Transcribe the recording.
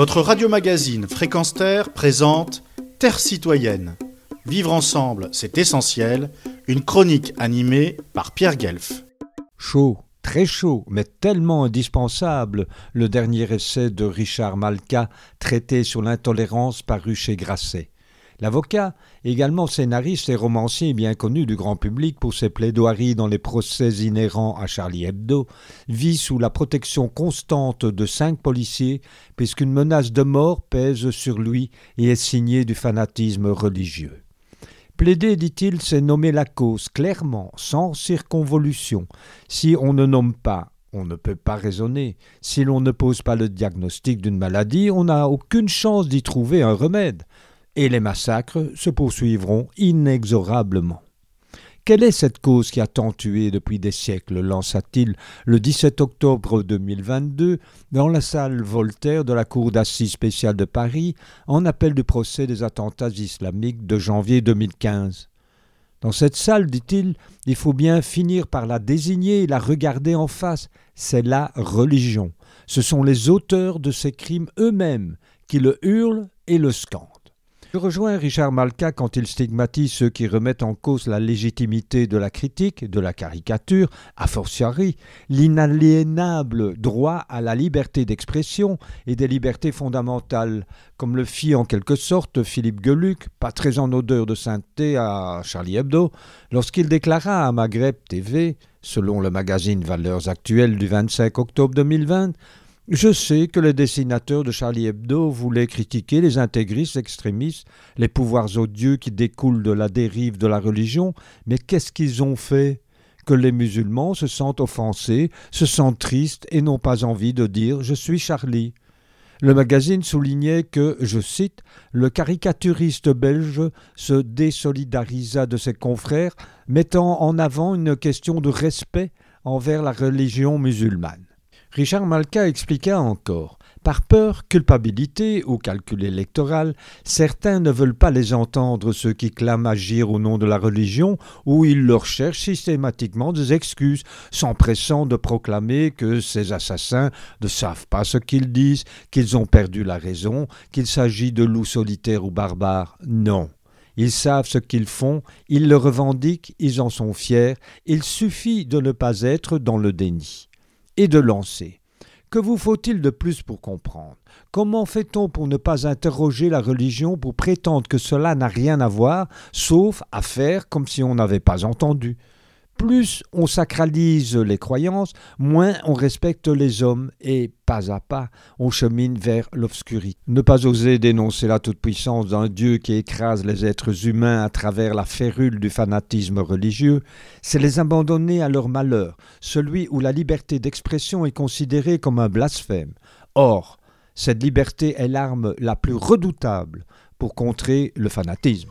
Votre radio-magazine Fréquence Terre présente Terre citoyenne. Vivre ensemble, c'est essentiel. Une chronique animée par Pierre Guelf. Chaud, très chaud, mais tellement indispensable, le dernier essai de Richard Malka, traité sur l'intolérance paru chez Grasset. L'avocat, également scénariste et romancier bien connu du grand public pour ses plaidoiries dans les procès inhérents à Charlie Hebdo, vit sous la protection constante de cinq policiers puisqu'une menace de mort pèse sur lui et est signée du fanatisme religieux. Plaider, dit-il, c'est nommer la cause clairement, sans circonvolution. Si on ne nomme pas, on ne peut pas raisonner. Si l'on ne pose pas le diagnostic d'une maladie, on n'a aucune chance d'y trouver un remède et les massacres se poursuivront inexorablement. Quelle est cette cause qui a tant tué depuis des siècles lança-t-il le 17 octobre 2022 dans la salle Voltaire de la Cour d'assises spéciale de Paris en appel du procès des attentats islamiques de janvier 2015 dans cette salle, dit-il, il faut bien finir par la désigner et la regarder en face. C'est la religion. Ce sont les auteurs de ces crimes eux-mêmes qui le hurlent et le scandent. Je rejoins Richard Malka quand il stigmatise ceux qui remettent en cause la légitimité de la critique, de la caricature, a fortiori l'inaliénable droit à la liberté d'expression et des libertés fondamentales, comme le fit en quelque sorte Philippe Geluc, pas très en odeur de sainteté à Charlie Hebdo, lorsqu'il déclara à Maghreb TV, selon le magazine Valeurs Actuelles du 25 octobre 2020, je sais que les dessinateurs de Charlie Hebdo voulaient critiquer les intégristes extrémistes, les pouvoirs odieux qui découlent de la dérive de la religion, mais qu'est-ce qu'ils ont fait? Que les musulmans se sentent offensés, se sentent tristes et n'ont pas envie de dire Je suis Charlie. Le magazine soulignait que, je cite, le caricaturiste belge se désolidarisa de ses confrères, mettant en avant une question de respect envers la religion musulmane. Richard Malka expliqua encore par peur, culpabilité ou calcul électoral, certains ne veulent pas les entendre, ceux qui clament agir au nom de la religion, ou ils leur cherchent systématiquement des excuses, s'empressant de proclamer que ces assassins ne savent pas ce qu'ils disent, qu'ils ont perdu la raison, qu'il s'agit de loups solitaires ou barbares. Non. Ils savent ce qu'ils font, ils le revendiquent, ils en sont fiers, il suffit de ne pas être dans le déni et de lancer. Que vous faut-il de plus pour comprendre? Comment fait-on pour ne pas interroger la religion pour prétendre que cela n'a rien à voir, sauf à faire comme si on n'avait pas entendu? Plus on sacralise les croyances, moins on respecte les hommes et pas à pas on chemine vers l'obscurité. Ne pas oser dénoncer la toute-puissance d'un Dieu qui écrase les êtres humains à travers la férule du fanatisme religieux, c'est les abandonner à leur malheur, celui où la liberté d'expression est considérée comme un blasphème. Or, cette liberté est l'arme la plus redoutable pour contrer le fanatisme.